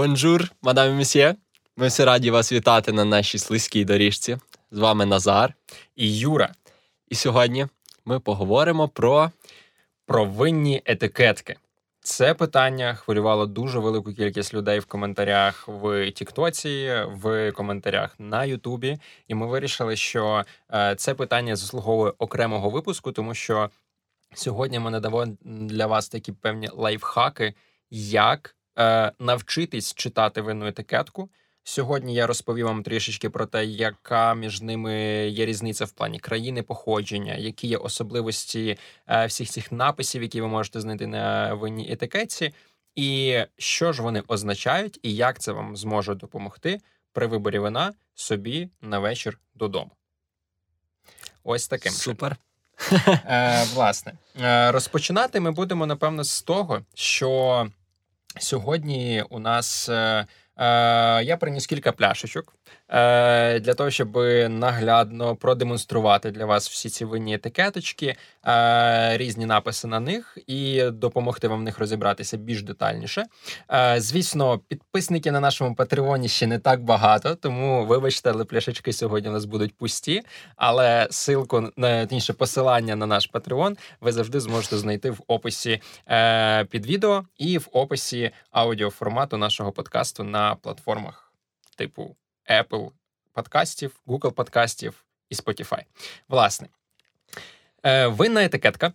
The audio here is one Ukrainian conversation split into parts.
Бонжур, мадам і месьє. Ми всі раді вас вітати на нашій слизькій доріжці. З вами Назар і Юра. І сьогодні ми поговоримо про Провинні етикетки. Це питання хвилювало дуже велику кількість людей в коментарях в Тіктоці, в коментарях на Ютубі. І ми вирішили, що е, це питання заслуговує окремого випуску, тому що сьогодні ми надамо для вас такі певні лайфхаки, як е, навчитись читати винну етикетку. Сьогодні я розповім вам трішечки про те, яка між ними є різниця в плані країни походження, які є особливості е, всіх цих написів, які ви можете знайти на винній етикетці, і що ж вони означають, і як це вам зможе допомогти при виборі вина собі на вечір додому. Ось таким супер. Е, Власне, е, розпочинати ми будемо напевно з того, що сьогодні у нас. Е, Е, я приніс кілька пляшечок для того, щоб наглядно продемонструвати для вас всі ці винні етикеточки, е, різні написи на них і допомогти вам в них розібратися більш детальніше. Звісно, підписники на нашому патреоні ще не так багато, тому вибачте, але пляшечки сьогодні у нас будуть пусті. Але силку інше посилання на наш патреон ви завжди зможете знайти в описі під відео і в описі аудіоформату нашого подкасту на платформах типу Apple подкастів, Google подкастів і Spotify. Власне, е, винна етикетка,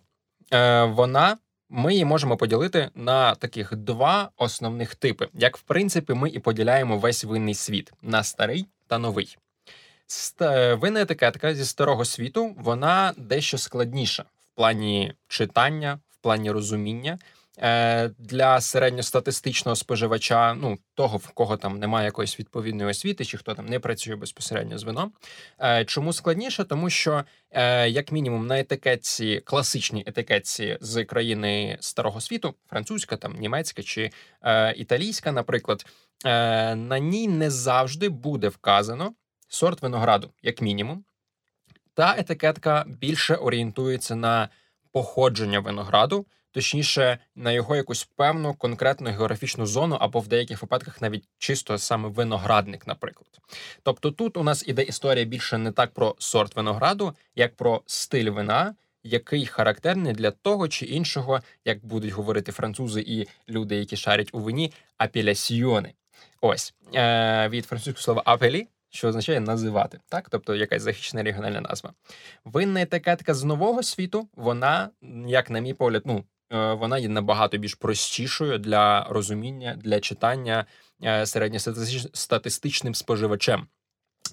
е, вона. Ми її можемо поділити на таких два основних типи, як в принципі ми і поділяємо весь винний світ на старий та новий. Винна етикетка зі старого світу вона дещо складніша в плані читання, в плані розуміння, Е, для середньостатистичного споживача, ну того, в кого там немає якоїсь відповідної освіти, чи хто там не працює безпосередньо з вином. Е, чому складніше? Тому що, е, як мінімум, на етикетці, класичній етикетці з країни старого світу, французька, там німецька чи італійська, наприклад, на ній не завжди буде вказано сорт винограду, як мінімум. Та етикетка більше орієнтується на походження винограду точніше на його якусь певну конкретну географічну зону, або в деяких випадках навіть чисто саме виноградник, наприклад. Тобто тут у нас іде історія більше не так про сорт винограду, як про стиль вина. Який характерний для того чи іншого, як будуть говорити французи і люди, які шарять у вині, апелясьйони. Ось е, від французького слова апелі, що означає називати, так, тобто якась захищена регіональна назва. Винна етикетка з нового світу, вона, як на мій погляд, ну вона є набагато більш простішою для розуміння, для читання е, середньостатистичним споживачем.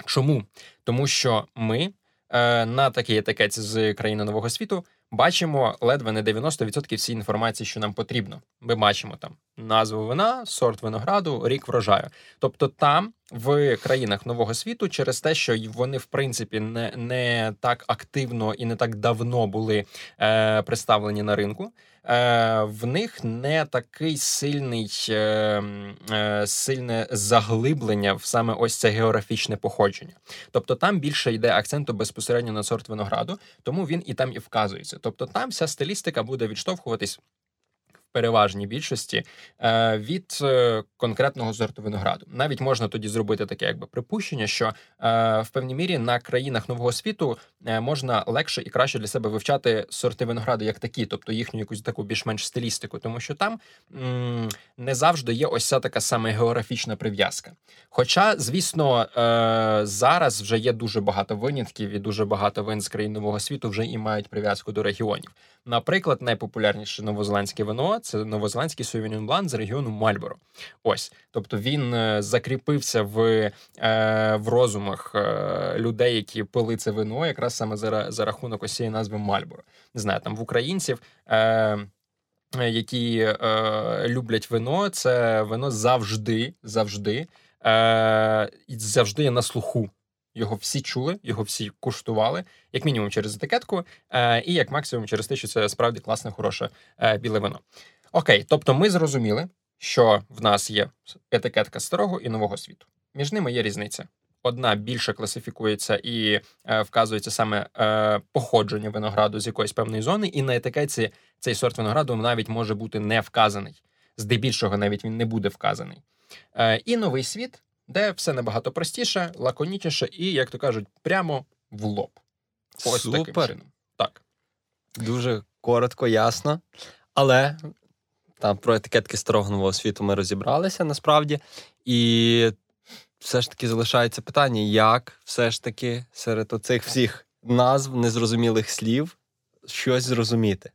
Чому? Тому що ми е, на такій етикетці з країни нового світу бачимо ледве не 90% всієї інформації, що нам потрібно. Ми бачимо там назву вина, сорт винограду, рік врожаю. Тобто, там в країнах нового світу, через те, що вони в принципі не не так активно і не так давно були е, представлені на ринку. Е, в них не такий сильний е, е, сильне заглиблення в саме ось це географічне походження. Тобто там більше йде акценту безпосередньо на сорт винограду, тому він і там і вказується. Тобто там вся стилістика буде відштовхуватись переважній більшості е, від е, конкретного сорту винограду. Навіть можна тоді зробити таке, якби припущення, що е, в певній мірі на країнах нового світу можна легше і краще для себе вивчати сорти винограду як такі, тобто їхню якусь таку більш-менш стилістику, тому що там не завжди є ось ця така саме географічна прив'язка. Хоча, звісно, зараз вже є дуже багато винятків і дуже багато вин з країн нового світу вже і мають прив'язку до регіонів. Наприклад, найпопулярніше новозеландське вино це новозеландський Sauvignon Blanc з регіону Мальборо. Ось, тобто він е, закріпився в е, в розумах е, людей, які пили це вино, якраз саме за за рахунок ось цієї назви Мальборо. Не знаю, там в українців. Які е, люблять вино, це вино завжди, завжди, е, завжди є на слуху. Його всі чули, його всі куштували, як мінімум через етикетку, е, і як максимум через те, що це справді класне, хороше е, біле вино. Окей, тобто ми зрозуміли, що в нас є етикетка старого і нового світу. Між ними є різниця. Одна більше класифікується і е, вказується саме е, походження винограду з якоїсь певної зони, і на етикетці цей сорт винограду навіть може бути не вказаний. Здебільшого навіть він не буде вказаний. Е, І новий світ, де все набагато простіше, лаконічніше і, як то кажуть, прямо в лоб. Ось таким Супер. чином. Так. Дуже коротко, ясно. Але там про етикетки старого нового світу ми розібралися насправді. І все ж таки залишається питання, як все ж таки серед оцих всіх назв незрозумілих слів щось зрозуміти.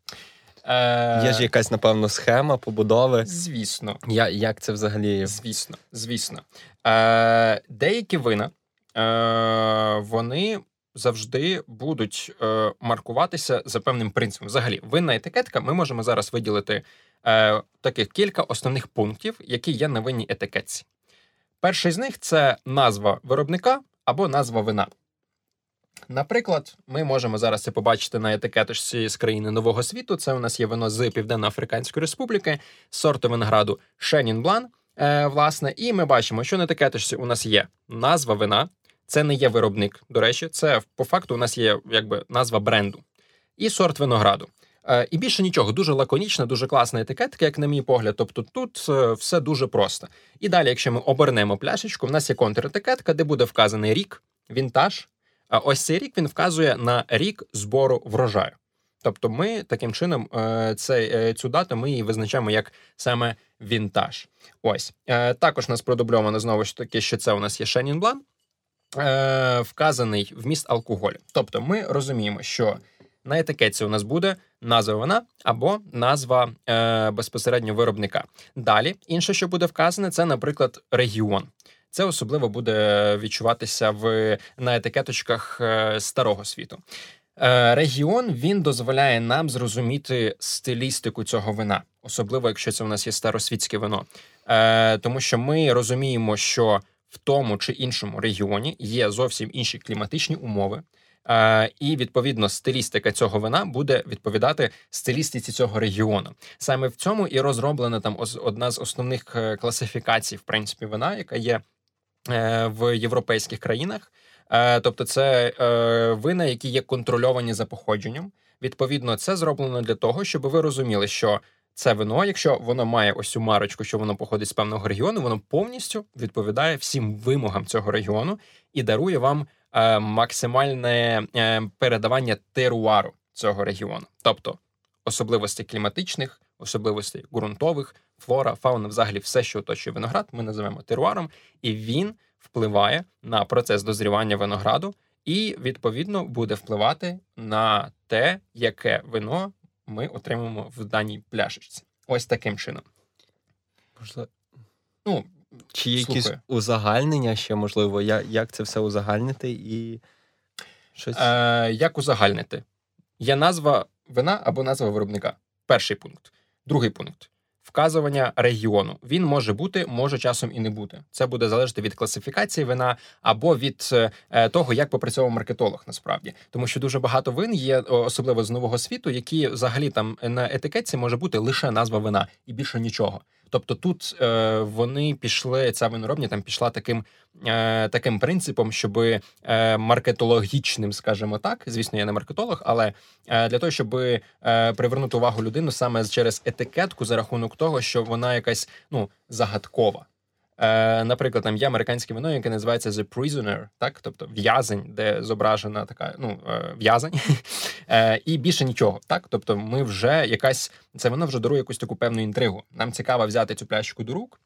Е, Є ж якась, напевно, схема побудови. Звісно. Я, як це взагалі? Звісно, звісно. Е, деякі вина е, вони завжди будуть е, маркуватися за певним принципом. Взагалі, винна етикетка, ми можемо зараз виділити е, таких кілька основних пунктів, які є на винній етикетці. Перший з них це назва виробника або назва вина. Наприклад, ми можемо зараз це побачити на етикеточці з країни Нового світу. Це у нас є вино з Південно-Африканської Республіки, сорту винограду Шенін Блан. Е, власне, і ми бачимо, що на етикеточці у нас є назва вина, це не є виробник. До речі, це по факту у нас є якби назва бренду і сорт винограду. Е, І більше нічого, дуже лаконічна, дуже класна етикетка, як на мій погляд. Тобто тут е, все дуже просто. І далі, якщо ми обернемо пляшечку, в нас є контр-етикетка, де буде вказаний рік, вінтаж. А ось цей рік він вказує на рік збору врожаю. Тобто, ми таким чином е, цей, е, цю дату ми її визначаємо як саме вінтаж. Ось Е, також нас продубльовано знову ж таки, що це у нас є Шенін Блан, е, вказаний вміст алкоголю. Тобто, ми розуміємо, що на етикетці у нас буде назва вина або назва безпосередньо виробника. Далі, інше, що буде вказане, це, наприклад, регіон. Це особливо буде відчуватися в на етикеточках е, старого світу. Е, Регіон він дозволяє нам зрозуміти стилістику цього вина, особливо якщо це у нас є старосвітське вино, Е, тому що ми розуміємо, що в тому чи іншому регіоні є зовсім інші кліматичні умови. І відповідно стилістика цього вина буде відповідати стилістиці цього регіону. Саме в цьому і розроблена там одна з основних класифікацій, в принципі, вина, яка є в європейських країнах. Е, Тобто, це е, вина, які є контрольовані за походженням. Відповідно, це зроблено для того, щоб ви розуміли, що це вино, якщо воно має ось цю марочку, що воно походить з певного регіону, воно повністю відповідає всім вимогам цього регіону і дарує вам е, максимальне е, передавання теруару цього регіону, тобто особливостей кліматичних, особливостей ґрунтових, флора, фауна, взагалі все, що оточує виноград, ми називаємо теруаром, і він впливає на процес дозрівання винограду, і відповідно буде впливати на те, яке вино ми отримаємо в даній пляшечці. Ось таким чином. Можливо, Ну, Чи є якісь узагальнення ще, можливо, я- як це все узагальнити і щось. Е, як узагальнити? Є назва вина або назва виробника. Перший пункт. Другий пункт. Вказування регіону. Він може бути, може часом і не бути. Це буде залежати від класифікації вина або від е, того, як попрацьовував маркетолог насправді. Тому що дуже багато вин є, особливо з нового світу, які взагалі там на етикетці може бути лише назва вина і більше нічого. Тобто тут е, вони пішли, ця виноробня там пішла таким, е, таким принципом, щоб е, маркетологічним, скажімо так. Звісно, я не маркетолог, але е, для того, щоб е, привернути увагу людину саме через етикетку за рахунок того, що вона якась ну загадкова. Е, наприклад, там є американське вино, яке називається The Prisoner, так, тобто в'язень, де зображена така ну е, в'язень, е, і більше нічого. Так, тобто, ми вже якась це вино вже дарує якусь таку певну інтригу. Нам цікаво взяти цю пляшку до рук.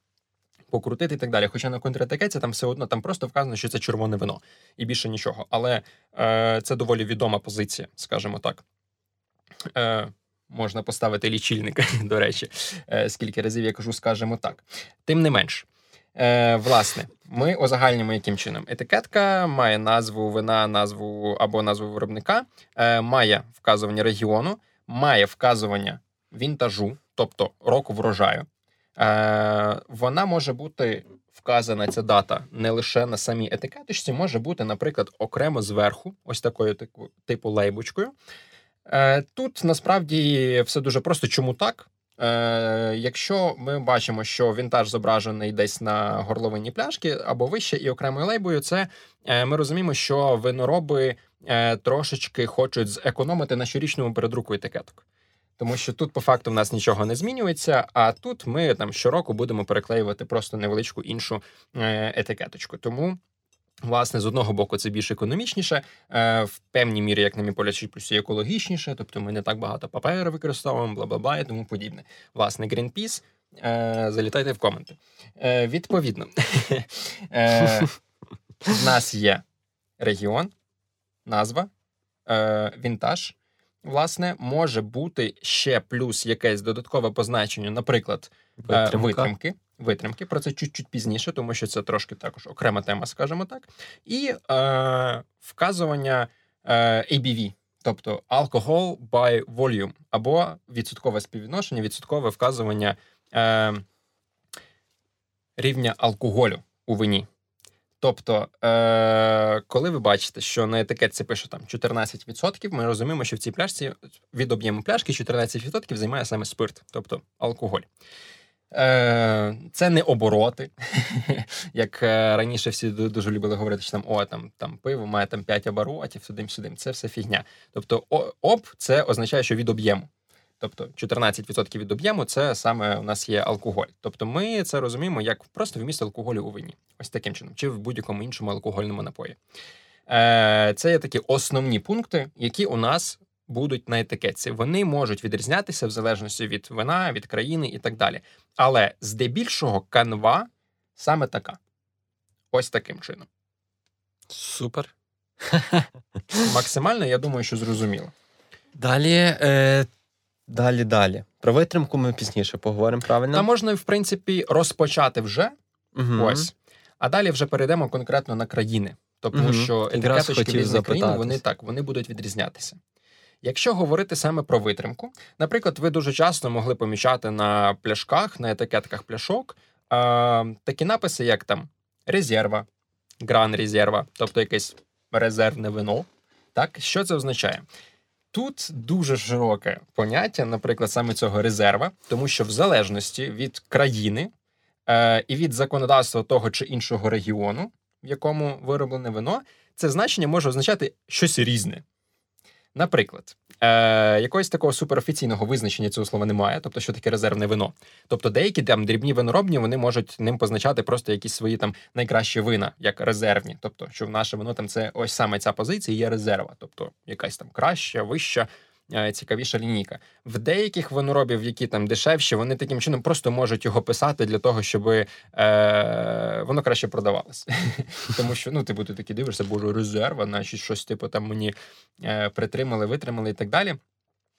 Покрутити і так далі. Хоча на контратакеці там все одно там просто вказано, що це червоне вино і більше нічого. Але е, це доволі відома позиція, скажімо так. Е, можна поставити лічильник, до речі, е, скільки разів я кажу, скажімо так. Тим не менш, е, власне, ми узагальнюємо яким чином. Етикетка має назву вина, назву або назву виробника, е, має вказування регіону, має вказування вінтажу, тобто року врожаю. Е, вона може бути вказана ця дата не лише на самій етикеточці, може бути, наприклад, окремо зверху, ось такою типу лейбочкою. Е, тут насправді все дуже просто. Чому так? Е, якщо ми бачимо, що вінтаж зображений десь на горловині пляшки або вище і окремою лейбою, це е, ми розуміємо, що винороби е, трошечки хочуть зекономити на щорічному передруку етикеток. Тому що тут, по факту, в нас нічого не змінюється, а тут ми там щороку будемо переклеювати просто невеличку іншу е, етикеточку. Тому. Власне, з одного боку, це більш економічніше, е, в певній мірі, як на мій погляд, плюс і екологічніше, тобто ми не так багато паперу використовуємо, бла бла бла і тому подібне. Власне, Greenpeace, е, залітайте в коменти. Е, Відповідно, в нас є регіон, назва, вінтаж. Власне, може бути ще плюс якесь додаткове позначення, наприклад, витримки. Витримки про це чуть-чуть пізніше, тому що це трошки також окрема тема, скажімо так, і е, вказування е, ABV, тобто alcohol by volume, або відсоткове співвідношення, відсоткове вказування е, рівня алкоголю у вині. Тобто, е, коли ви бачите, що на етикетці пише там 14%, ми розуміємо, що в цій пляшці від об'єму пляшки 14% займає саме спирт, тобто алкоголь. Е, Це не обороти, як е, раніше всі дуже любили говорити, що там о, там там пиво має там 5 оборотів, сюдим-сюдим. Це все фігня. Тобто, об це означає, що від об'єму. Тобто 14% від об'єму це саме у нас є алкоголь. Тобто ми це розуміємо як просто вміст алкоголю у вині. Ось таким чином, чи в будь-якому іншому алкогольному напої. Е, Це є такі основні пункти, які у нас будуть на етикетці. Вони можуть відрізнятися в залежності від вина, від країни і так далі. Але здебільшого канва саме така. Ось таким чином. Супер. Максимально, я думаю, що зрозуміло. Далі. Е... Далі, далі. Про витримку ми пізніше поговоримо правильно. Та можна, в принципі, розпочати вже угу. ось, а далі вже перейдемо конкретно на країни. Тому угу. що етикеточки різних країн вони так вони будуть відрізнятися. Якщо говорити саме про витримку, наприклад, ви дуже часто могли помічати на пляшках, на етикетках пляшок е, такі написи, як там резерва, гран резерва, тобто якесь резервне вино. Так, що це означає? Тут дуже широке поняття, наприклад, саме цього резерва, тому що в залежності від країни е, і від законодавства того чи іншого регіону, в якому вироблене вино, це значення може означати щось різне. Наприклад, е, якогось такого суперофіційного визначення цього слова немає, тобто, що таке резервне вино. Тобто, деякі там дрібні виноробні вони можуть ним позначати просто якісь свої там найкращі вина, як резервні. Тобто, що в наше вино там це ось саме ця позиція є резерва, тобто якась там краща, вища. Е, цікавіша лінійка. В деяких виноробів, які там дешевші, вони таким чином просто можуть його писати для того, щоб е, воно краще продавалось. Тому що ну, типу, ти таки дивишся, боже, резерва, наші щось типу там мені е, притримали, витримали і так далі.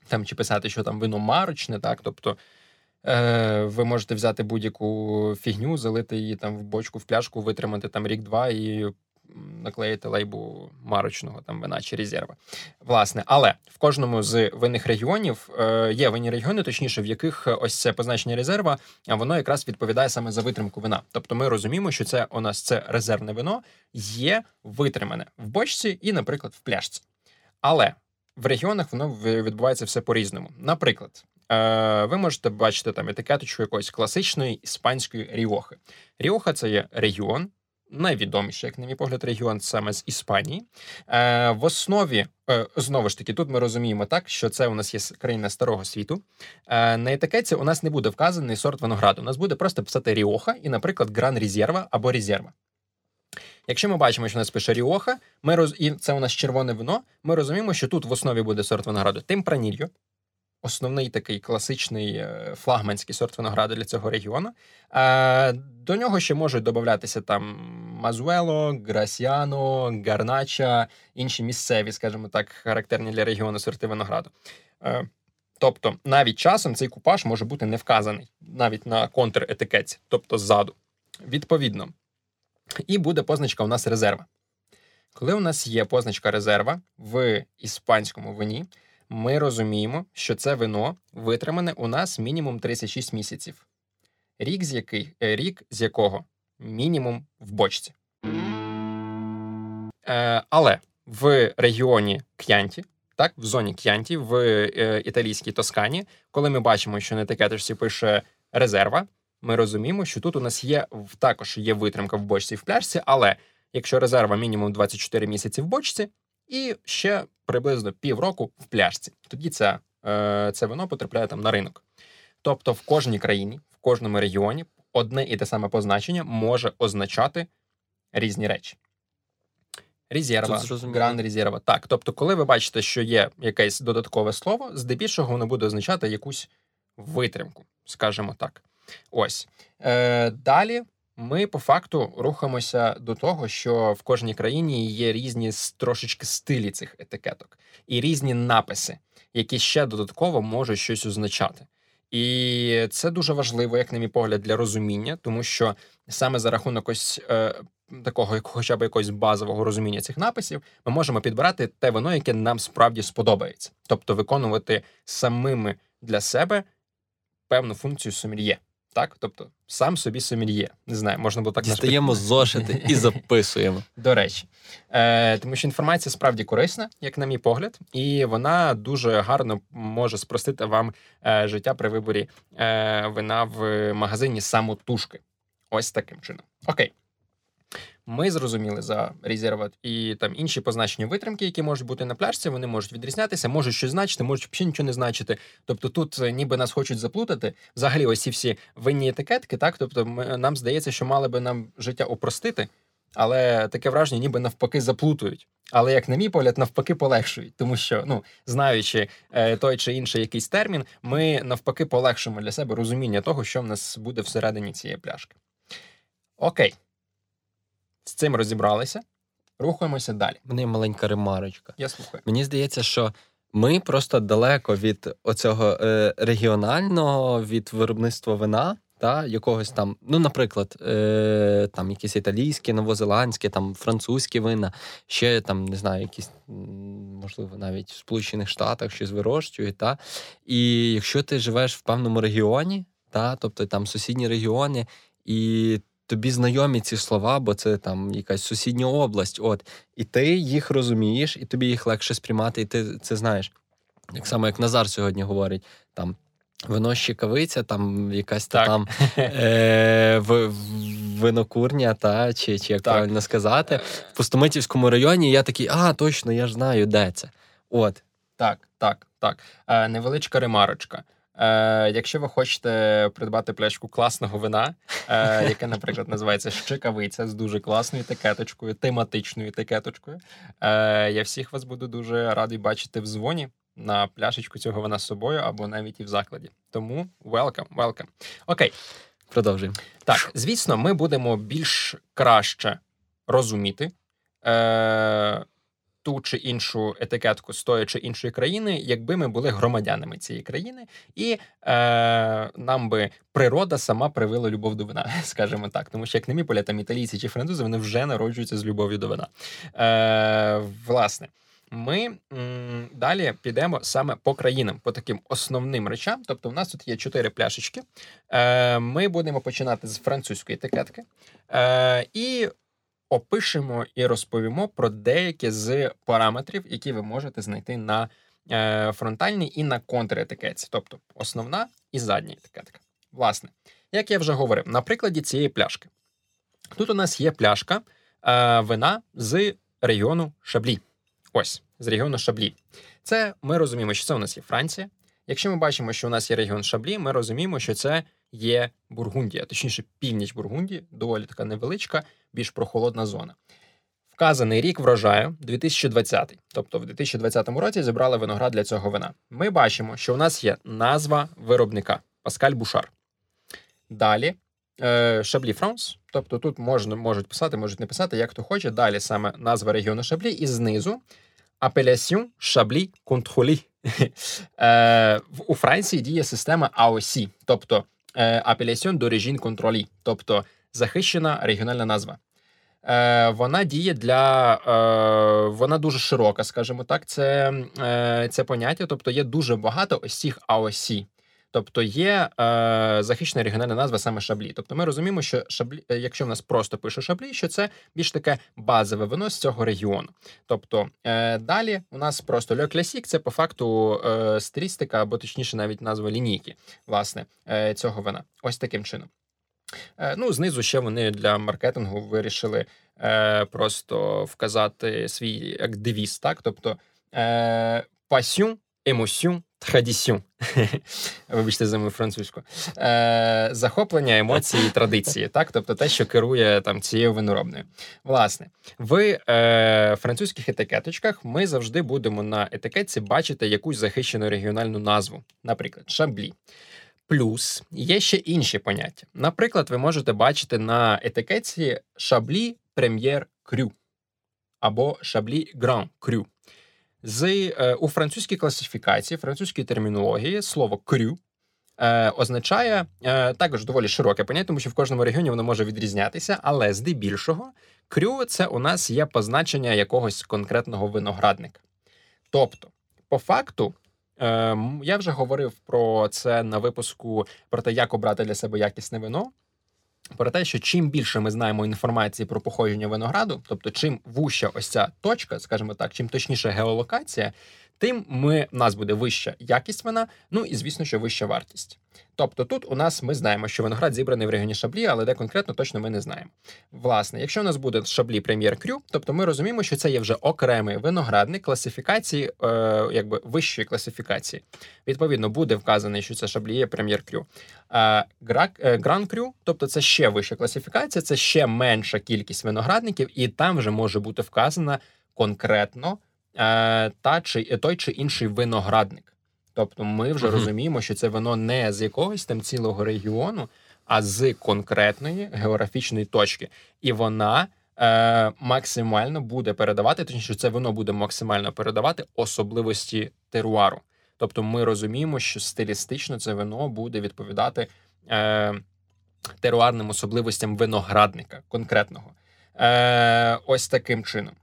Там Чи писати, що там вино марочне, так, тобто. Е, ви можете взяти будь-яку фігню, залити її там в бочку, в пляшку, витримати там рік-два і наклеїти лейбу марочного там вина чи резерва. Власне, але в кожному з винних регіонів е, є винні регіони, точніше, в яких ось це позначення резерва, а воно якраз відповідає саме за витримку вина. Тобто ми розуміємо, що це у нас це резервне вино є витримане в бочці і, наприклад, в пляшці. Але в регіонах воно відбувається все по-різному. Наприклад. Е, ви можете бачити там етикеточку якоїсь класичної іспанської ріохи. Ріоха це є регіон, найвідоміший, як на мій погляд, регіон саме з Іспанії. Е, В основі е, знову ж таки, тут ми розуміємо так, що це у нас є країна старого світу. Е, На етикетці у нас не буде вказаний сорт винограду. У нас буде просто писати Ріоха і, наприклад, Гран Резерва або Резерва. Якщо ми бачимо, що у нас пише Ріоха, ми роз... і це у нас червоне вино, ми розуміємо, що тут в основі буде сорт винограду Темпранільо, основний такий класичний е, флагманський сорт винограду для цього регіону. До нього ще можуть додатися там Мазуело, Грасіано, Гарнача, інші місцеві, скажімо так, характерні для регіону сорти винограду. Е, тобто навіть часом цей купаж може бути не вказаний навіть на контр-етикетці, тобто ззаду. Відповідно. І буде позначка у нас резерва. Коли у нас є позначка резерва в іспанському вині, ми розуміємо, що це вино витримане у нас мінімум 36 місяців. Рік з який, е, рік з якого мінімум в бочці. Е, Але в регіоні К'янті, так, в зоні К'янті, в е, італійській Тоскані, коли ми бачимо, що на етикеточці пише резерва, ми розуміємо, що тут у нас є також є витримка в бочці і в пляшці, але якщо резерва мінімум 24 місяці в бочці, і ще приблизно півроку в пляшці. Тоді ця е, це вино потрапляє там на ринок. Тобто в кожній країні, в кожному регіоні одне і те саме позначення може означати різні речі. Резерва, гран резерва. Так, тобто, коли ви бачите, що є якесь додаткове слово, здебільшого воно буде означати якусь витримку, скажімо так. Ось. Е, далі ми по факту рухаємося до того, що в кожній країні є різні трошечки стилі цих етикеток і різні написи, які ще додатково можуть щось означати. І це дуже важливо, як на мій погляд, для розуміння, тому що саме за рахунок ось е, такого, хоча б якогось базового розуміння цих написів, ми можемо підбирати те вино, яке нам справді сподобається, тобто виконувати самими для себе певну функцію сомельє. Так, тобто сам собі сомельє. Не знаю, можна було так Дістаємо зошити і записуємо. до речі, е, тому що інформація справді корисна, як на мій погляд, і вона дуже гарно може спростити вам е, життя при виборі е, вина в магазині самотужки. Ось таким чином. Окей. Ми зрозуміли за резерват і там інші позначення витримки, які можуть бути на пляшці, вони можуть відрізнятися, можуть щось значити, можуть взагалі нічого не значити. Тобто тут е, ніби нас хочуть заплутати. Взагалі, ось ці всі винні етикетки, так тобто, ми, нам здається, що мали би нам життя упростити, але таке враження, ніби навпаки заплутують. Але як на мій погляд, навпаки полегшують, тому що ну знаючи е, той чи інший якийсь термін, ми навпаки полегшимо для себе розуміння того, що в нас буде всередині цієї пляшки. Окей, з цим розібралися. Рухаємося далі. У мене маленька ремарочка. Я слухаю. Мені здається, що ми просто далеко від оцього е, регіонального, від виробництва вина, та якогось там, ну, наприклад, е, там якісь італійські, новозеландські, там французькі вина, ще там не знаю, якісь можливо навіть в Сполучених Штатах щось вирощують. Та? І якщо ти живеш в певному регіоні, та, тобто там сусідні регіони, і тобі знайомі ці слова, бо це там якась сусідня область. От і ти їх розумієш, і тобі їх легше сприймати, і ти це знаєш. Так само, як Назар сьогодні говорить, там вино щекавиця, там якась та там е, в- винокурня, та, чи, чи як Так. правильно сказати, в Пустомитівському районі. Я такий, а, точно, я ж знаю, де це. От. Так, так, так. Е, невеличка ремарочка. Е, якщо ви хочете придбати пляшку класного вина, е, яке, наприклад, називається Щекавиця з дуже класною етикеточкою, тематичною етикеточкою, е, я всіх вас буду дуже радий бачити в дзвоні на пляшечку цього вина з собою або навіть і в закладі. Тому welcome, welcome. Окей, Продовжуємо. так, звісно, ми будемо більш краще розуміти е, ту чи іншу етикетку з тої чи іншої країни, якби ми були громадянами цієї країни, і е, нам би природа сама привила любов до вина, скажімо так. Тому що, як на мій поля, там італійці чи французи, вони вже народжуються з любов'ю до вина. Е, власне. Ми м, далі підемо саме по країнам, по таким основним речам. Тобто, в нас тут є чотири пляшечки. Е, ми будемо починати з французької етикетки е, і опишемо і розповімо про деякі з параметрів, які ви можете знайти на е, фронтальній і на контретикетці, тобто основна і задня етикетка. Власне, як я вже говорив, на прикладі цієї пляшки. Тут у нас є пляшка е, вина з регіону Шаблі. Ось, з регіону Шаблі. Це ми розуміємо, що це у нас є Франція. Якщо ми бачимо, що у нас є регіон Шаблі, ми розуміємо, що це є Бургундія, точніше, північ Бургундії, доволі така невеличка, більш прохолодна зона. Вказаний рік врожаю 2020. Тобто, в 2020 році зібрали виноград для цього вина. Ми бачимо, що у нас є назва виробника Pascal Bouchard. Далі е, Chablis France. Тобто тут можна, можуть писати, можуть не писати, як хто хоче. Далі саме назва регіону Шаблі, і знизу Апелясьон Шаблі Контролі. Е, У Франції діє система AOC, тобто Апелясьон d'origine Contrôlée, тобто захищена регіональна назва. Е, Вона діє для е, вона дуже широка, скажімо так. Це, е, це поняття. Тобто є дуже багато ось цих AOC. Тобто є е, захищена регіональна назва саме шаблі. Тобто ми розуміємо, що шаблі, е, якщо в нас просто пише шаблі, що це більш таке базове вино з цього регіону. Тобто е, далі у нас просто Le Classique – це по факту е, стилістика, або точніше навіть назва лінійки власне е, цього вина. Ось таким чином. Е, Ну, знизу ще вони для маркетингу вирішили е, просто вказати свій як девіз, так? Тобто е, passion, емоtion, традісю. Вибачте за мою французьку. Захоплення емоції традиції, так? Тобто те, що керує там цією виноробною. Власне, в е, французьких етикеточках ми завжди будемо на етикетці бачити якусь захищену регіональну назву, наприклад, шаблі. Плюс є ще інші поняття. Наприклад, ви можете бачити на етикетці шаблі прем'єр крю або шаблі гран крю. З е, у французькій класифікації, французькій термінології слово крю е, означає е, також доволі широке поняття, тому що в кожному регіоні воно може відрізнятися, але здебільшого крю це у нас є позначення якогось конкретного виноградника. Тобто, по факту, я вже говорив про це на випуску про те, як обрати для себе якісне вино. Про те, що чим більше ми знаємо інформації про походження винограду, тобто чим вуща ось ця точка, скажімо так, чим точніше геолокація, тим ми в нас буде вища якість вина, ну і звісно, що вища вартість. Тобто тут у нас ми знаємо, що виноград зібраний в регіоні шаблі, але де конкретно точно ми не знаємо. Власне, якщо у нас буде шаблі прем'єр крю, тобто ми розуміємо, що це є вже окремий виноградник класифікації, е, якби вищої класифікації. Відповідно, буде вказаний, що це шаблі є прем'єр крю. Е, гран крю, тобто це ще вища класифікація, це ще менша кількість виноградників, і там вже може бути вказана конкретно е, та чи той чи інший виноградник. Тобто ми вже uh-huh. розуміємо, що це вино не з якогось там цілого регіону, а з конкретної географічної точки. І вона е, максимально буде передавати, точніше, це воно буде максимально передавати особливості теруару. Тобто ми розуміємо, що стилістично це вино буде відповідати е, теруарним особливостям виноградника конкретного. Е, Ось таким чином.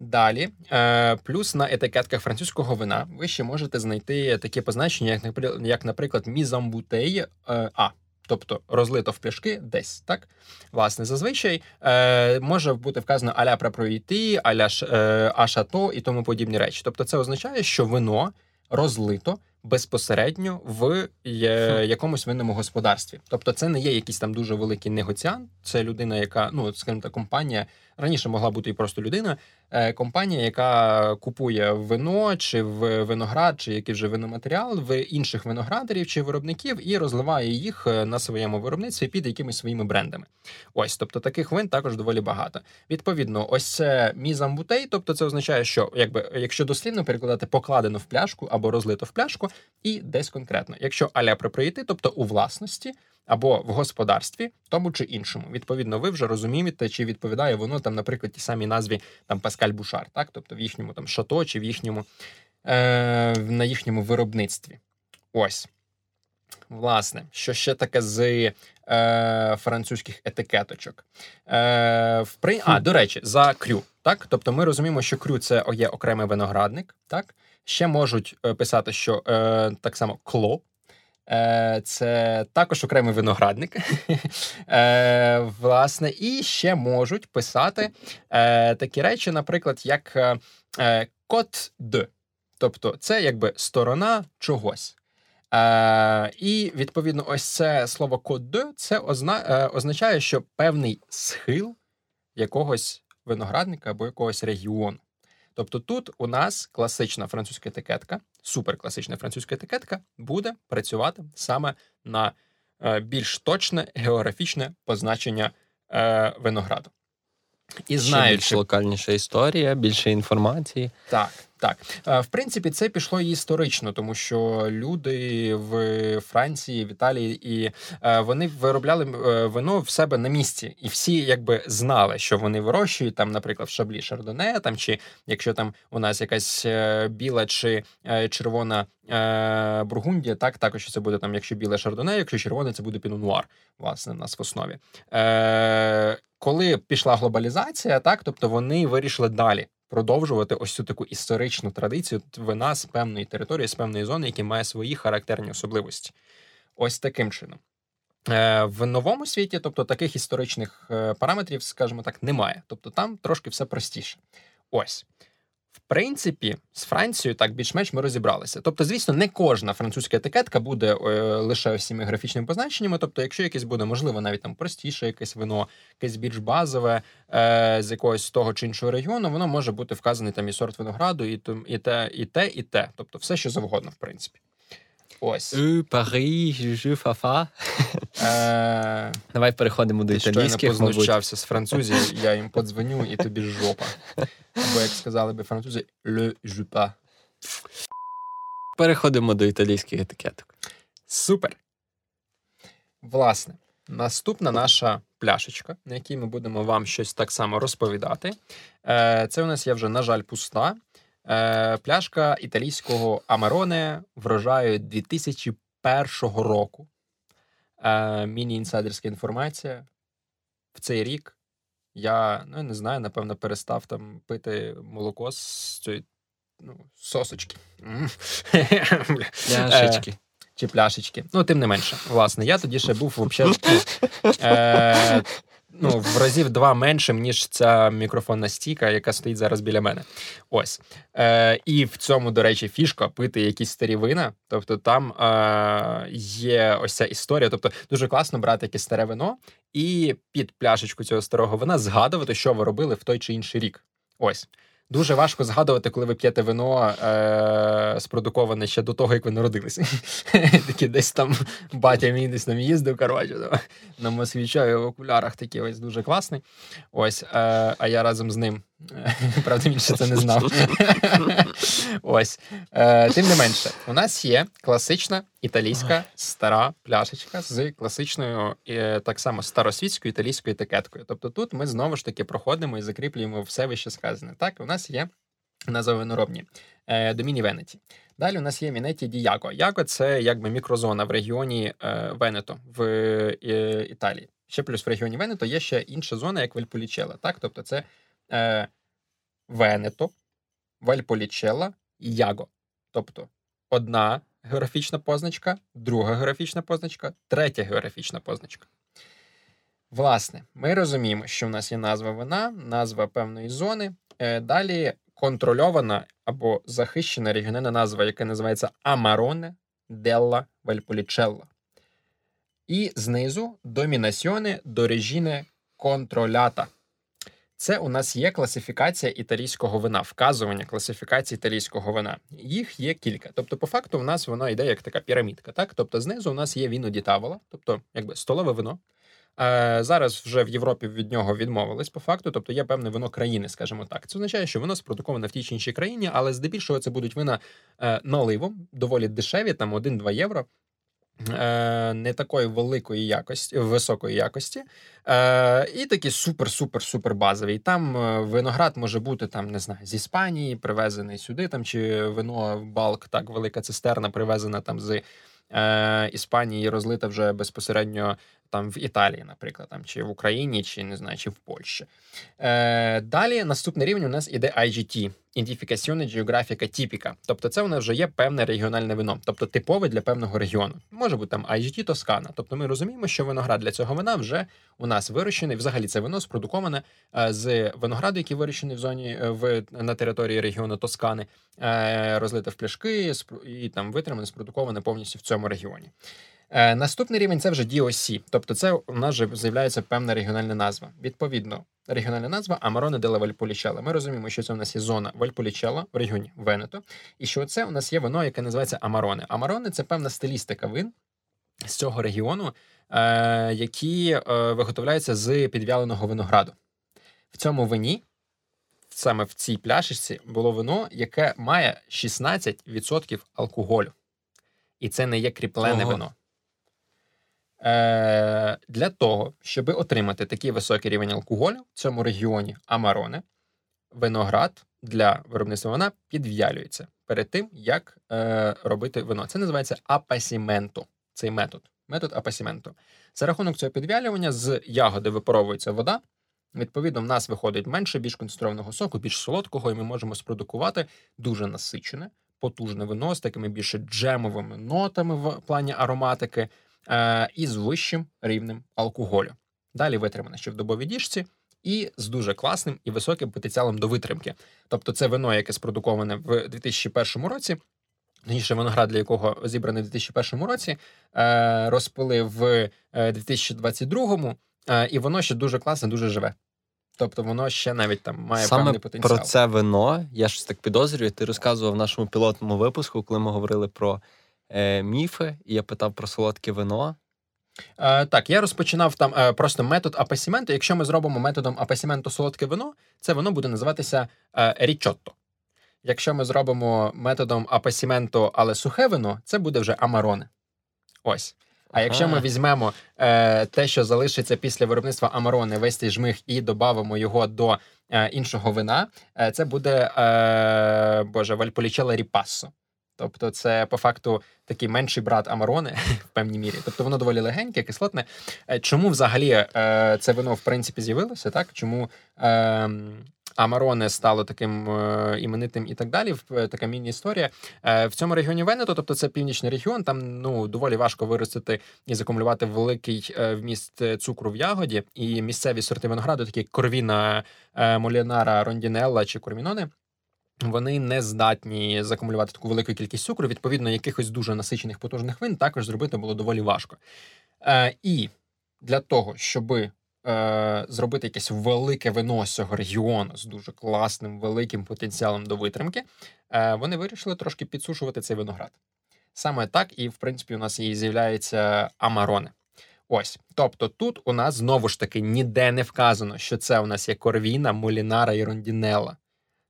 Далі, е, плюс на етикетках французького вина ви ще можете знайти таке позначення, як, наприклад, мізамбутей е, А. Тобто розлито в пляшки десь, так? Власне, зазвичай е, може бути вказано аля пропроїти, аля е, ашато і тому подібні речі. Тобто, це означає, що вино розлито безпосередньо в якомусь винному господарстві. Тобто, це не є якийсь там дуже великий негоціант, це людина, яка ну скажімо так, компанія раніше могла бути і просто людина, Е, компанія, яка купує вино чи в виноград, чи який вже виноматеріал в інших виноградарів чи виробників і розливає їх е, на своєму виробництві під якимись своїми брендами. Ось, тобто таких вин також доволі багато. Відповідно, ось це мізамбутей, тобто це означає, що якби якщо дослівно перекладати покладено в пляшку або розлито в пляшку, і десь конкретно, якщо аля проприїти, тобто у власності або в господарстві, тому чи іншому. Відповідно, ви вже розумієте, чи відповідає воно там, наприклад, ті самій назві там Паскаль Бушар, так, тобто в їхньому там шато чи в їхньому е, на їхньому виробництві. Ось. Власне, що ще таке з е, французьких етикеточок? Е, впри... А, до речі, за крю. Так? Тобто ми розуміємо, що крю це є окремий виноградник. так? Ще можуть е, писати, що е, так само кло, це також окремий виноградник. Е, власне, і ще можуть писати е, такі речі, наприклад, як код д. Тобто, це якби сторона чогось. І відповідно, ось це слово код д це означає, що певний схил якогось виноградника або якогось регіону. Тобто тут у нас класична французька етикетка, суперкласична французька етикетка буде працювати саме на е, більш точне географічне позначення е, винограду. І знаючи... більш локальніша історія, більше інформації. Так. Так, е, в принципі, це пішло історично, тому що люди в Франції, в Італії і е, вони виробляли е, вино в себе на місці, і всі якби знали, що вони вирощують там, наприклад, в шаблі шардоне, там чи якщо там у нас якась біла чи червона бургундія, так також це буде там, якщо біле шардоне, якщо червоне, це буде пінонуар, власне, у нас в основі. Коли пішла глобалізація, так тобто вони вирішили далі продовжувати ось цю таку історичну традицію вина з певної території, з певної зони, які має свої характерні особливості. Ось таким чином. Е, в новому світі, тобто таких історичних е, параметрів, скажімо так, немає. Тобто там трошки все простіше. Ось. В принципі, з Францією так більш-менш ми розібралися. Тобто, звісно, не кожна французька етикетка буде е, лише всіми графічними позначеннями. Тобто, якщо якесь буде, можливо, навіть там простіше, якесь вино, якесь більш базове е, з якогось того чи іншого регіону, воно може бути вказаний там і сорт винограду, і і те, і те, і те. Тобто, все що завгодно, в принципі. Ось. Е, Парі, жужу, фафа. Е, Давай переходимо до Ти щойно італійських, мабуть. познущався з французів, я їм подзвоню, і тобі жопа. Або як сказали би французи, le jupa. Переходимо до італійських етикеток. Супер. Власне, наступна наша пляшечка, на якій ми будемо вам щось так само розповідати. Е, Це у нас є вже, на жаль, пуста. Е, Пляшка італійського Амароне врожаю 2001 року. Е, Міні-інсайдерська інформація. В цей рік я ну, я не знаю, напевно, перестав там пити молоко з цієї ну, сосочки. Пляшечки. Чи пляшечки. Ну, тим не менше, власне, я тоді ще був взагалі е, ну, в разів два меншим, ніж ця мікрофонна стійка, яка стоїть зараз біля мене. Ось. Е, і в цьому, до речі, фішка пити якісь старі вина. Тобто там е, є ось ця історія. Тобто, дуже класно брати якесь старе вино і під пляшечку цього старого вина згадувати, що ви робили в той чи інший рік. Ось. Дуже важко згадувати, коли ви п'єте вино е- спродуковане ще до того, як ви народилися. Такі десь там батя мій десь там їздив, коротше, на москвічові в окулярах такий ось дуже класний. Ось, е- а я разом з ним. Правда, він ще це не знав. Ось. Е, Тим не менше, у нас є класична італійська стара пляшечка з класичною, е, так само старосвітською італійською етикеткою. Тобто тут ми знову ж таки проходимо і закріплюємо все вище сказане. Так, у нас є назва виноробні е, Доміні Венеті. Далі у нас є Мінеті Діяго. Яго це якби мікрозона в регіоні Венето в Італії. Ще плюс в регіоні Венето є ще інша зона, як Вельполічела. Так, тобто це е, Венето, Вальполічела і Яго. Тобто одна географічна позначка, друга географічна позначка, третя географічна позначка. Власне, ми розуміємо, що в нас є назва вина, назва певної зони. Е, Далі контрольована або захищена регіональна назва, яка називається Амароне Делла Вальполічелла. І знизу домінаціоне до режіне контролята. Це у нас є класифікація італійського вина, вказування класифікації італійського вина. Їх є кілька. Тобто, по факту, в нас воно йде як така пірамідка. Так? Тобто, знизу у нас є віно дітавола, тобто якби столове вино. Е, зараз вже в Європі від нього відмовились по факту, тобто є певне вино країни, скажімо так. Це означає, що воно спродуковане в тій чи іншій країні, але здебільшого це будуть вина е, наливом, доволі дешеві, там 1-2 євро. Е, не такої великої якості, високої якості, е, і такі супер-супер-супер базові. Там е, виноград може бути там, не знаю, з Іспанії, привезений сюди, там чи вино балк, так, велика цистерна, привезена там з е, Іспанії, розлита вже безпосередньо там в Італії, наприклад, там чи в Україні, чи не знаю, чи в Польщі. Е, Далі наступний рівень у нас іде IGT ідентифікаційна географіка типіка. Тобто це нас вже є певне регіональне вино, тобто типове для певного регіону. Може бути там IGT Тоскана. Тобто ми розуміємо, що виноград для цього вина вже у нас вирощений. Взагалі це вино спродуковане е, з винограду, який вирощений в зоні е, в на території регіону Тоскани, е, розлите в пляшки і там витримане, спродуковане повністю в цьому регіоні. Е, Наступний рівень це вже DOC, тобто це у нас вже з'являється певна регіональна назва. Відповідно, регіональна назва Амароне де Вальполічела. Ми розуміємо, що це у нас є зона Вальполічела в регіоні Венето, і що це у нас є вино, яке називається Амароне. Амароне це певна стилістика вин з цього регіону, е, які е, виготовляються з підвяленого винограду. В цьому вині. Саме в цій пляшечці було вино, яке має 16% алкоголю. І це не є кріплене Ого. вино. Е, Для того, щоб отримати такий високий рівень алкоголю в цьому регіоні Амароне, виноград для виробництва вина підв'ялюється перед тим, як е, робити вино. Це називається апасіменто. Цей метод. Метод апасіменто. За рахунок цього підвялювання з ягоди випаровується вода. Відповідно, в нас виходить менше більш концентрованого соку, більш солодкого, і ми можемо спродукувати дуже насичене, потужне вино з такими більше джемовими нотами в плані ароматики е, і з вищим рівнем алкоголю. Далі витримане ще в добовій діжці і з дуже класним і високим потенціалом до витримки. Тобто, це вино, яке спродуковане в 2001 році. Точніше, виноград, для якого зібраний в 2001 році, е, розпили в е, 2022, е, і воно ще дуже класне, дуже живе. Тобто воно ще навіть там має Саме певний потенціал. про це вино, я щось так підозрюю. Ти розказував в нашому пілотному випуску, коли ми говорили про е, міфи, і я питав про солодке вино. Е, так, я розпочинав там е, просто метод апасіменту. Якщо ми зробимо методом апасіменту солодке вино, це воно буде називатися е, річотто. Якщо ми зробимо методом апасіменту, але сухе вино, це буде вже амароне. Ось. А якщо ми візьмемо е, те, що залишиться після виробництва амарони, весь цей жмих і додамо його до е, іншого вина, е, це буде е, боже, вальполічела ріпассо. Тобто, це по факту такий менший брат амарони в певній мірі. Тобто воно доволі легеньке, кислотне. Е, Чому взагалі е, це вино в принципі з'явилося? Так чому е, Амароне стало таким е, іменитим і так далі? Така міні-історія. В цьому регіоні Венето, тобто це північний регіон, там ну доволі важко виростити і закумулювати великий вміст цукру в ягоді. І місцеві сорти винограду, такі Корвіна, Молінара, Рондінелла чи Кормінони. Вони не здатні закумулювати таку велику кількість цукру. Відповідно, якихось дуже насичених потужних вин також зробити було доволі важко. Е, і для того, щоб е, зробити якесь велике вино з цього регіону з дуже класним великим потенціалом до витримки, е, вони вирішили трошки підсушувати цей виноград. Саме так, і в принципі, у нас і з'являється амарони. Ось, тобто тут у нас знову ж таки ніде не вказано, що це у нас є корвіна, молінара і рондінелла.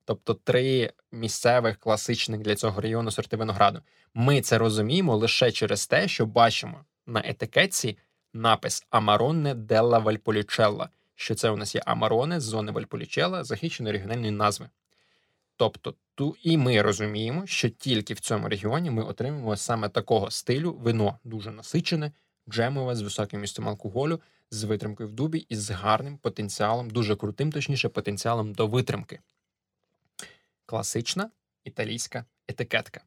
Тобто три місцевих класичних для цього регіону сорти винограду. Ми це розуміємо лише через те, що бачимо на етикетці напис Амаронне делла Вальполічелла, що це у нас є Амароне з зони Вальполічелла, захищеної регіональної назви. Тобто, ту і ми розуміємо, що тільки в цьому регіоні ми отримуємо саме такого стилю вино, дуже насичене, джемове, з високим містом алкоголю, з витримкою в дубі і з гарним потенціалом, дуже крутим, точніше, потенціалом до витримки. Класична італійська етикетка.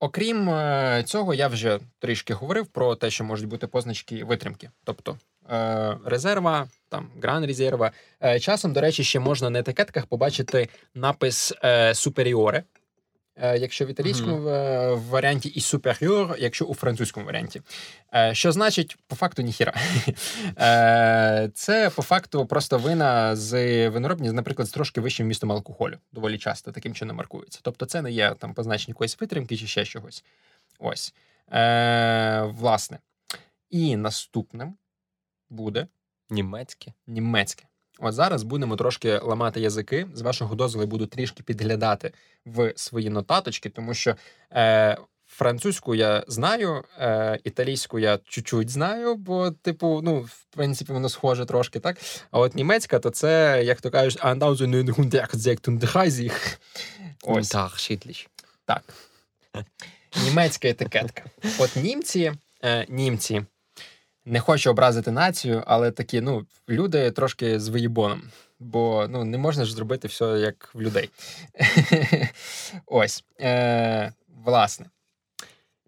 Окрім е, цього, я вже трішки говорив про те, що можуть бути позначки витримки, тобто е, резерва, там гран резерва. Е, часом, до речі, ще можна на етикетках побачити напис суперіоре. Е, якщо в італійському е, варіанті, і superior, якщо у французькому варіанті. Е, що значить, по факту, ніхіра. Це по факту просто вина з виноробні, наприклад, з трошки вищим вмістом алкоголю. Доволі часто таким чином маркується. Тобто, це не є там позначення якоїсь витримки чи ще чогось. Ось. Е, власне. І наступним буде Німецьке. німецьке. От зараз будемо трошки ламати язики. З вашого дозволу буду трішки підглядати в свої нотаточки, тому що е, французьку я знаю, е, італійську я чуть-чуть знаю, бо, типу, ну, в принципі, воно схоже трошки, так? А от німецька, то це, як то кажуть, «Андаузе Ось. Так. Німецька етикетка. От німці, е, німці, не хочу образити націю, але такі, ну, люди трошки з виїбоном. Бо ну, не можна ж зробити все як в людей. Ось. Е, власне,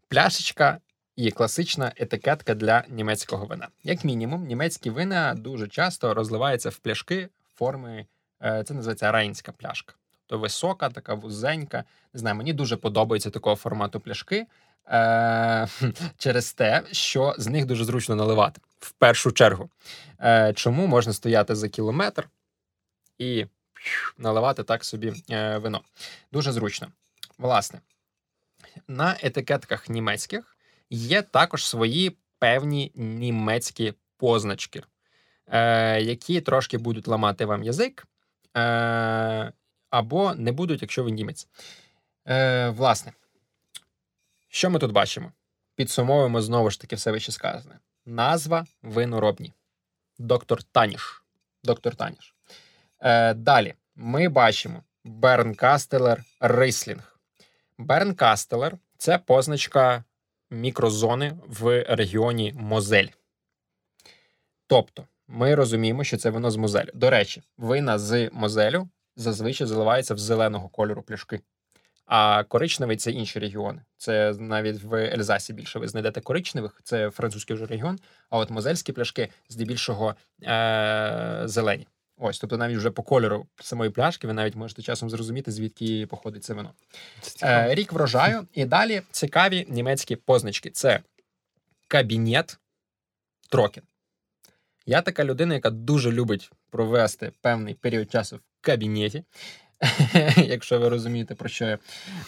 пляшечка і класична етикетка для німецького вина. Як мінімум, німецькі вина дуже часто розливаються в пляшки форми, е, це називається рейнська пляшка. То висока, така вузенька. Не знаю, мені дуже подобається такого формату пляшки. Е, через те, що з них дуже зручно наливати в першу чергу. Е, чому можна стояти за кілометр і наливати так собі е, вино? Дуже зручно. Власне, на етикетках німецьких є також свої певні німецькі позначки, е, які трошки будуть ламати вам язик, е, або не будуть, якщо ви німець. Е, власне, що ми тут бачимо? Підсумовуємо знову ж таки все вище сказане. Назва виноробні. Doktor Thanisch. Doktor Thanisch. Е, далі ми бачимо Bernkasteler Riesling. Bernkasteler це позначка мікрозони в регіоні Мозель. Тобто, ми розуміємо, що це вино з Мозелю. До речі, вина з Мозелю зазвичай заливаються в зеленого кольору пляшки. А коричневий це інші регіони. Це навіть в Ельзасі більше ви знайдете коричневих, це французький вже регіон. А от мозельські пляшки здебільшого е- зелені. Ось, тобто навіть вже по кольору самої пляшки ви навіть можете часом зрозуміти, звідки походить це вино. Е, рік врожаю. І далі цікаві німецькі позначки: це кабінет Трокен. Я така людина, яка дуже любить провести певний період часу в кабінеті. якщо ви розумієте, про що я.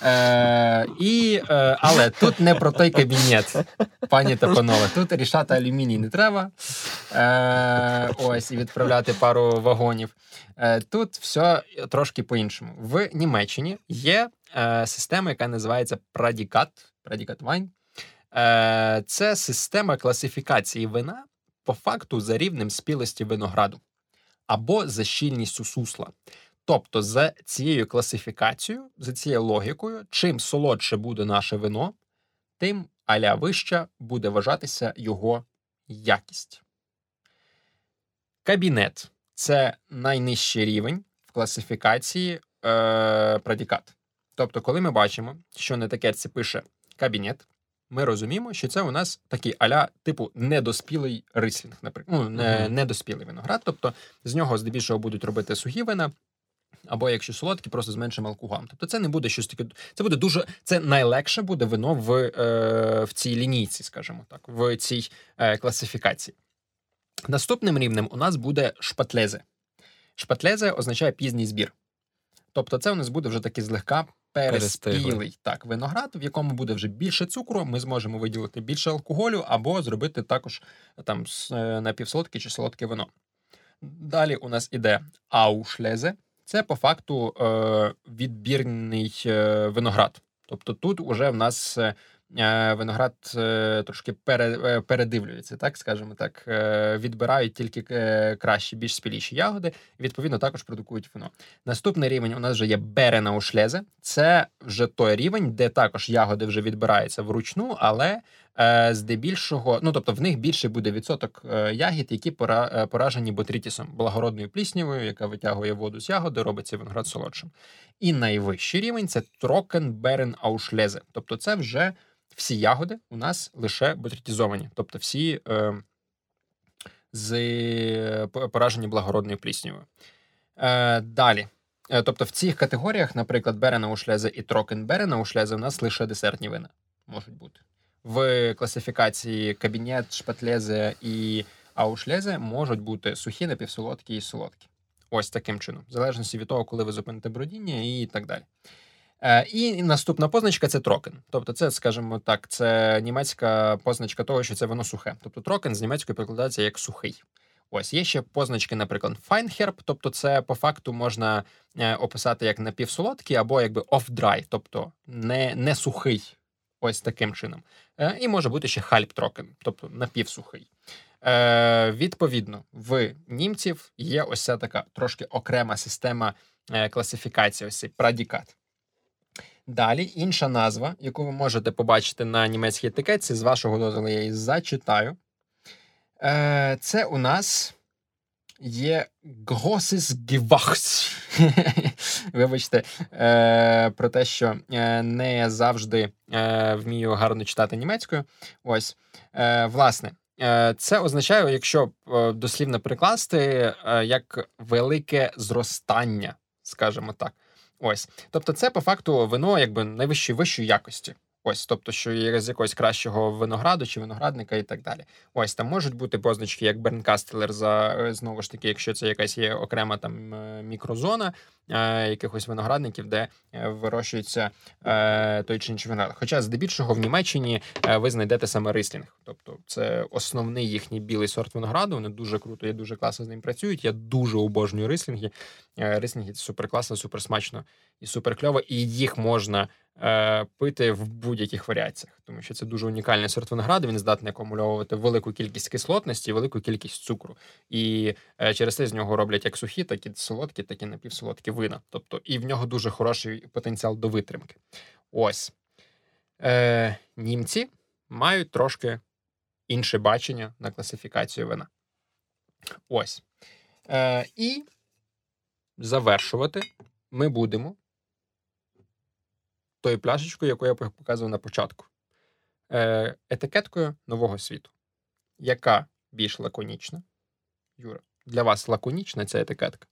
Е, і, е, Але тут не про той кабінет, пані та панове. Тут рішати алюміній не треба. Е, Ось і відправляти пару вагонів. Е, Тут все трошки по-іншому. В Німеччині є е, система, яка називається Pradicат Wine. Е, Це система класифікації вина по факту за рівнем спілості винограду або за щільністю сусла. Тобто, за цією класифікацією, за цією логікою, чим солодше буде наше вино, тим аля вища буде вважатися його якість. Кабінет це найнижчий рівень в класифікації е, предикат. Тобто, коли ми бачимо, що на етикетці пише кабінет, ми розуміємо, що це у нас такий аля, типу, недоспілий рислінг, наприклад, ну, не, недоспілий виноград. Тобто з нього здебільшого будуть робити сухі вина, або якщо солодкі, просто з меншим алкоголем. Тобто це не буде щось таке. Це буде дуже це найлегше буде вино в е, в цій лінійці, скажімо так, в цій е, класифікації. Наступним рівнем у нас буде шпатлезе. Шпатлезе означає пізній збір. Тобто, це у нас буде вже такий злегка переспілий так, виноград, в якому буде вже більше цукру. Ми зможемо виділити більше алкоголю або зробити також там е, напівсолодке чи солодке вино. Далі у нас іде аушлезе. Це по факту е, відбірний е, виноград. Тобто тут вже в нас е, виноград трошки е, передивлюється, так скажімо так, відбирають тільки кращі, більш спіліші ягоди, і відповідно також продукують вино. Наступний рівень у нас вже є берена ушлезе. Це вже той рівень, де також ягоди вже відбираються вручну, але здебільшого, ну тобто в них більше буде відсоток ягід, які поражені ботрітісом, благородною пліснявою, яка витягує воду з ягоди, робиться виноград солодшим. І найвищий рівень це трокен берен аушлезе, тобто це вже всі ягоди у нас лише бутритізовані, тобто всі е, з е, поражені благородною пліснявою. Е, Далі. Е, тобто в цих категоріях, наприклад, берена ушлезе і трокен берена ушлезе, у нас лише десертні вина можуть бути. В класифікації кабінет, шпатлезе і аушлезе можуть бути сухі, напівсолодкі і солодкі. Ось таким чином, в залежності від того, коли ви зупините бродіння і так далі. Е, і наступна позначка це trocken. Тобто, це, скажімо так, це німецька позначка того, що це воно сухе. Тобто trocken з німецької перекладається як сухий. Ось є ще позначки, наприклад, Feinherb, тобто це по факту можна е, описати як напівсолодкий або якби off-dry, тобто не не сухий, ось таким чином. Е, і може бути ще halbtrocken, тобто напівсухий. Е, Відповідно, в німців є ось ця така трошки окрема система класифікації, ось цей прадікат. Далі інша назва, яку ви можете побачити на німецькій етикетці, з вашого дозволу я її зачитаю. Е, Це у нас є Grosses Gewachs. Вибачте, е, про те, що е, не завжди е, вмію гарно читати німецькою. Ось, е, власне. Е, це означає, якщо е, дослівно прикласти, як велике зростання, скажімо так. Ось, тобто, це по факту вино якби найвищої вищої якості. Ось, тобто, що є з якогось кращого винограду чи виноградника і так далі. Ось там можуть бути позначки, як Бернкастелер, за е, знову ж таки, якщо це якась є окрема там е, мікрозона е, якихось виноградників, де е, вирощується е, той чи інший виноград. Хоча здебільшого в Німеччині ви знайдете саме рислінг, тобто це основний їхній білий сорт винограду. Вони дуже круто і дуже класно з ним працюють. Я дуже обожнюю рислінги. Рислінги це супер класно, супер смачно і супер кльово, і їх можна. Е, пити в будь-яких варіаціях, тому що це дуже унікальний сорт винограду. Він здатний акумульовувати велику кількість кислотності, і велику кількість цукру. І е, через це з нього роблять як сухі, так і солодкі, так і напівсолодкі вина. Тобто, і в нього дуже хороший потенціал до витримки. Ось Е, німці мають трошки інше бачення на класифікацію вина. Ось. Е, І завершувати ми будемо тою пляшечкою, яку я показував на початку, е, етикеткою нового світу, яка більш лаконічна. Юра, для вас лаконічна ця етикетка?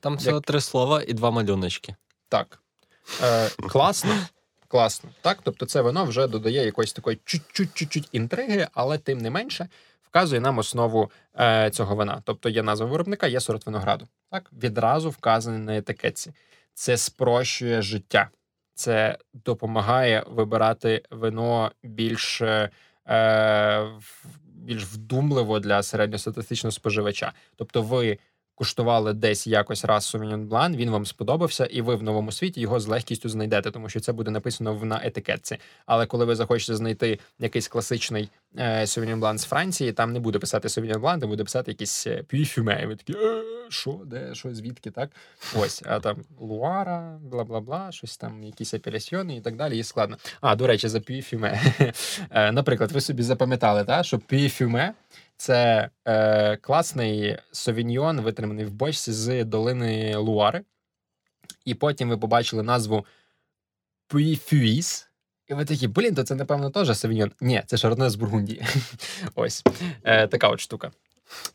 Там всього Як... три слова і два малюночки. Так. Е, Класно. Класно. Так, тобто, це воно вже додає якоїсь такої чуть-чуть інтриги, але тим не менше вказує нам основу е, цього вина. Тобто є назва виробника, є сорт винограду. Так, відразу вказаний на етикетці. це спрощує життя. Це допомагає вибирати вино більш е, більш вдумливо для середньостатистичного споживача. Тобто, ви куштували десь якось раз Sauvignon Blanc, він вам сподобався, і ви в новому світі його з легкістю знайдете, тому що це буде написано в на етикетці. Але коли ви захочете знайти якийсь класичний е, Sauvignon Blanc з Франції, там не буде писати Sauvignon Blanc, там буде писати якийсь пюфюме. Ви такі, «Е, що, де, що, звідки, так? Ось, а там Луара, бла бла бла, щось там, якісь апелясьйони і так далі. І складно. А, до речі, за пюфюме. Наприклад, ви собі запам'ятали, так, що пюфюме – це е, класний совіньйон, витриманий в бочці з долини Луари. І потім ви побачили назву Пуйфюїс. І ви такі, блін, то це, напевно, теж совіньйон. Ні, це шарне з Бургундії. Ось е, така от штука.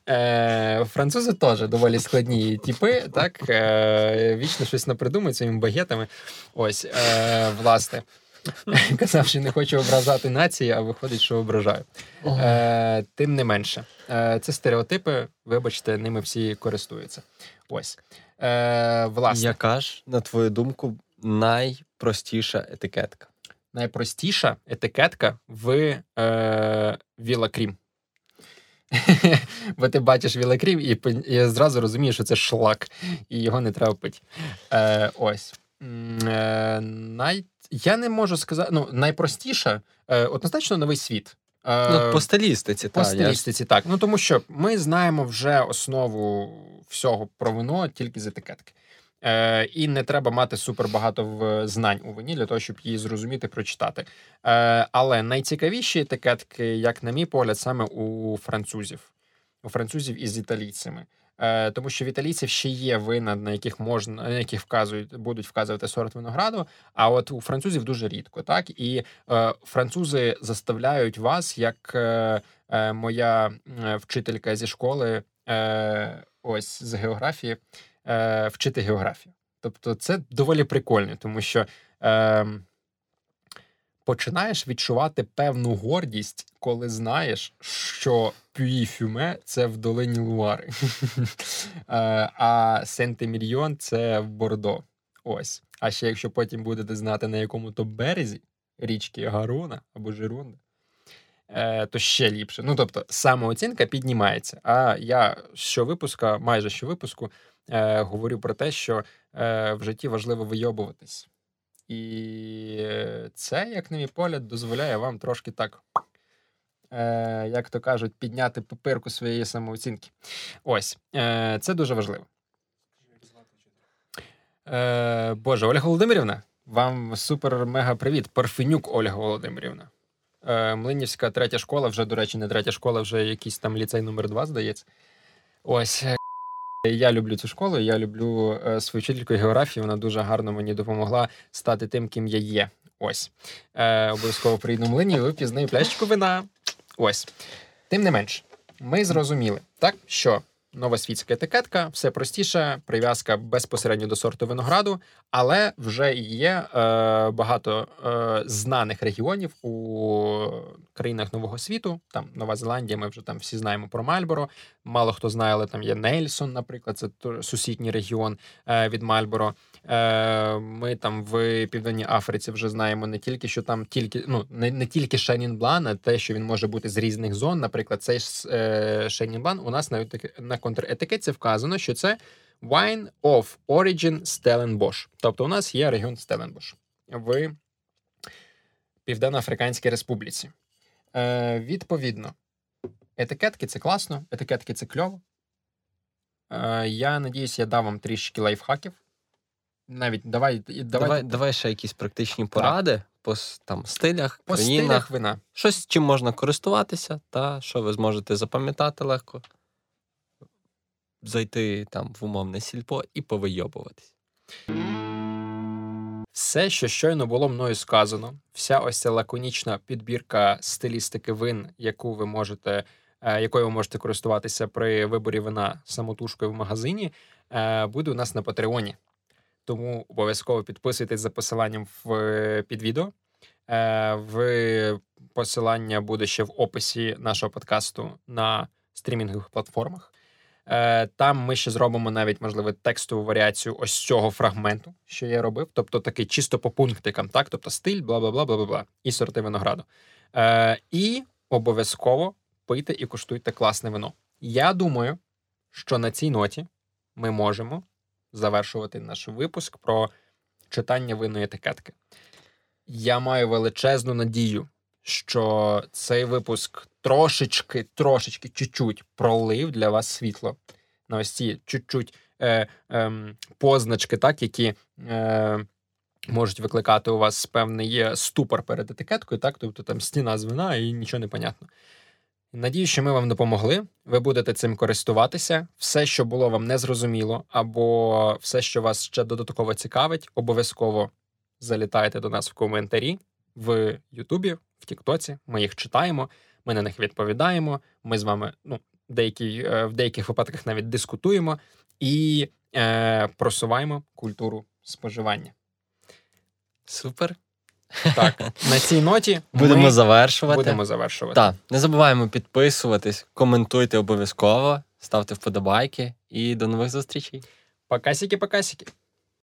Е, Французи теж доволі складні типи, так? Е, Вічно щось напридумують своїми багетами. Ось, е, власне. Казав, що не хочу ображати нації, а виходить, що ображаю. Е, Тим не менше, е, це стереотипи, вибачте, ними всі користуються. Ось. Е, власне. Яка ж, на твою думку, найпростіша етикетка? Найпростіша етикетка в е, Вілакрім. Бо ти бачиш Вілакрім і і зразу розумієш, що це шлак, і його не треба пити. Е, Ось. Е, най... Я не можу сказати. Ну, найпростіше, е, однозначно, новий світ. Е, ну, По стилістиці, По стилістиці, я... так. Ну тому що ми знаємо вже основу всього про вино тільки з етикетки. Е, І не треба мати супер багато в знань у вині для того, щоб її зрозуміти, прочитати. Е, Але найцікавіші етикетки, як на мій погляд, саме у французів, у французів із італійцями. Е, тому що в італійців ще є вина, на яких можна, на яких вказують, будуть вказувати сорт винограду. А от у французів дуже рідко, так і е, французи заставляють вас, як е, е, моя вчителька зі школи, е, ось з географії, е, вчити географію. Тобто, це доволі прикольно, тому що. Ем, починаєш відчувати певну гордість, коли знаєш, що Пюї-Фюме це в долині Луари, е, а Сент-Емільйон це в Бордо. Ось. А ще якщо потім будете знати, на якому то березі річки Гарона або Жирунда, е, то ще ліпше. Ну тобто, самооцінка піднімається. А я щовипуска, майже щовипуску, е, говорю про те, що в житті важливо вийобуватись. І це, як на мій погляд, дозволяє вам трошки так, е, як то кажуть, підняти папирку своєї самооцінки. Ось, е, це дуже важливо. Е, Боже, Ольга Володимирівна, вам супер-мега привіт. Парфенюк Ольга Володимирівна. Е, Млинівська третя школа, вже, до речі, не третя школа, вже якийсь там ліцей номер 2 здається. Ось. Я люблю цю школу. Я люблю е, свою вчительку географії. Вона дуже гарно мені допомогла стати тим, ким я є. Ось Е, обов'язково прийду млині, вип'ю з нею пляшечку вина. Ось тим не менш, ми зрозуміли, так що новосвітська етикетка, все простіше, прив'язка безпосередньо до сорту винограду, але вже є е, багато е, знаних регіонів у країнах Нового світу. Там Нова Зеландія, ми вже там всі знаємо про Мальборо. Мало хто знає, але там є Нельсон, наприклад, це сусідній регіон е, від Мальборо. Е, Ми там в Південній Африці вже знаємо не тільки, що там тільки ну не не тільки Шенінблан, а те, що він може бути з різних зон. Наприклад, цей е, Шенінблан у нас навіть на контретикетці вказано, що це Wine of Origin Stellenbosch. Тобто у нас є регіон Stellenbosch в Південно-Африканській Республіці. Е, Відповідно, етикетки це класно, етикетки це кльово. Е, Я надіюсь, я дав вам трішки лайфхаків. Навіть давай давай, давай, давай ще якісь практичні поради так. по там, стилях, по країнах. стилях вина. Щось, чим можна користуватися, та що ви зможете запам'ятати легко зайти там в умовне сільпо і повийобуватись. Все, що щойно було мною сказано, вся ось ця лаконічна підбірка стилістики вин, яку ви можете, е, якою ви можете користуватися при виборі вина самотужкою в магазині, е, буде у нас на Патреоні. Тому обов'язково підписуйтесь за посиланням в під відео. Е, в посилання буде ще в описі нашого подкасту на стрімінгових платформах. Е, Там ми ще зробимо навіть, можливо, текстову варіацію ось цього фрагменту, що я робив. Тобто такий чисто по пунктикам, так? Тобто стиль, бла бла бла бла бла і сорти винограду. Е, І обов'язково пийте і куштуйте класне вино. Я думаю, що на цій ноті ми можемо завершувати наш випуск про читання винної етикетки. Я маю величезну надію, що цей випуск трошечки, трошечки, чуть-чуть пролив для вас світло на ось ці чуть-чуть е, е, позначки, так, які е, можуть викликати у вас певний ступор перед етикеткою, так, тобто там стіна з вина і нічого не понятно. Надію, що ми вам допомогли. Ви будете цим користуватися. Все, що було вам незрозуміло, або все, що вас ще додатково цікавить, обов'язково залітайте до нас в коментарі в Ютубі, в Тіктоці. Ми їх читаємо, ми на них відповідаємо. Ми з вами ну, деякі, е, в деяких випадках навіть дискутуємо і е, просуваємо культуру споживання. Супер. Так, на цій ноті Будемо ми завершувати. будемо завершувати. Так, не забуваємо підписуватись, коментуйте обов'язково, ставте вподобайки і до нових зустрічей. Покасики-покасики.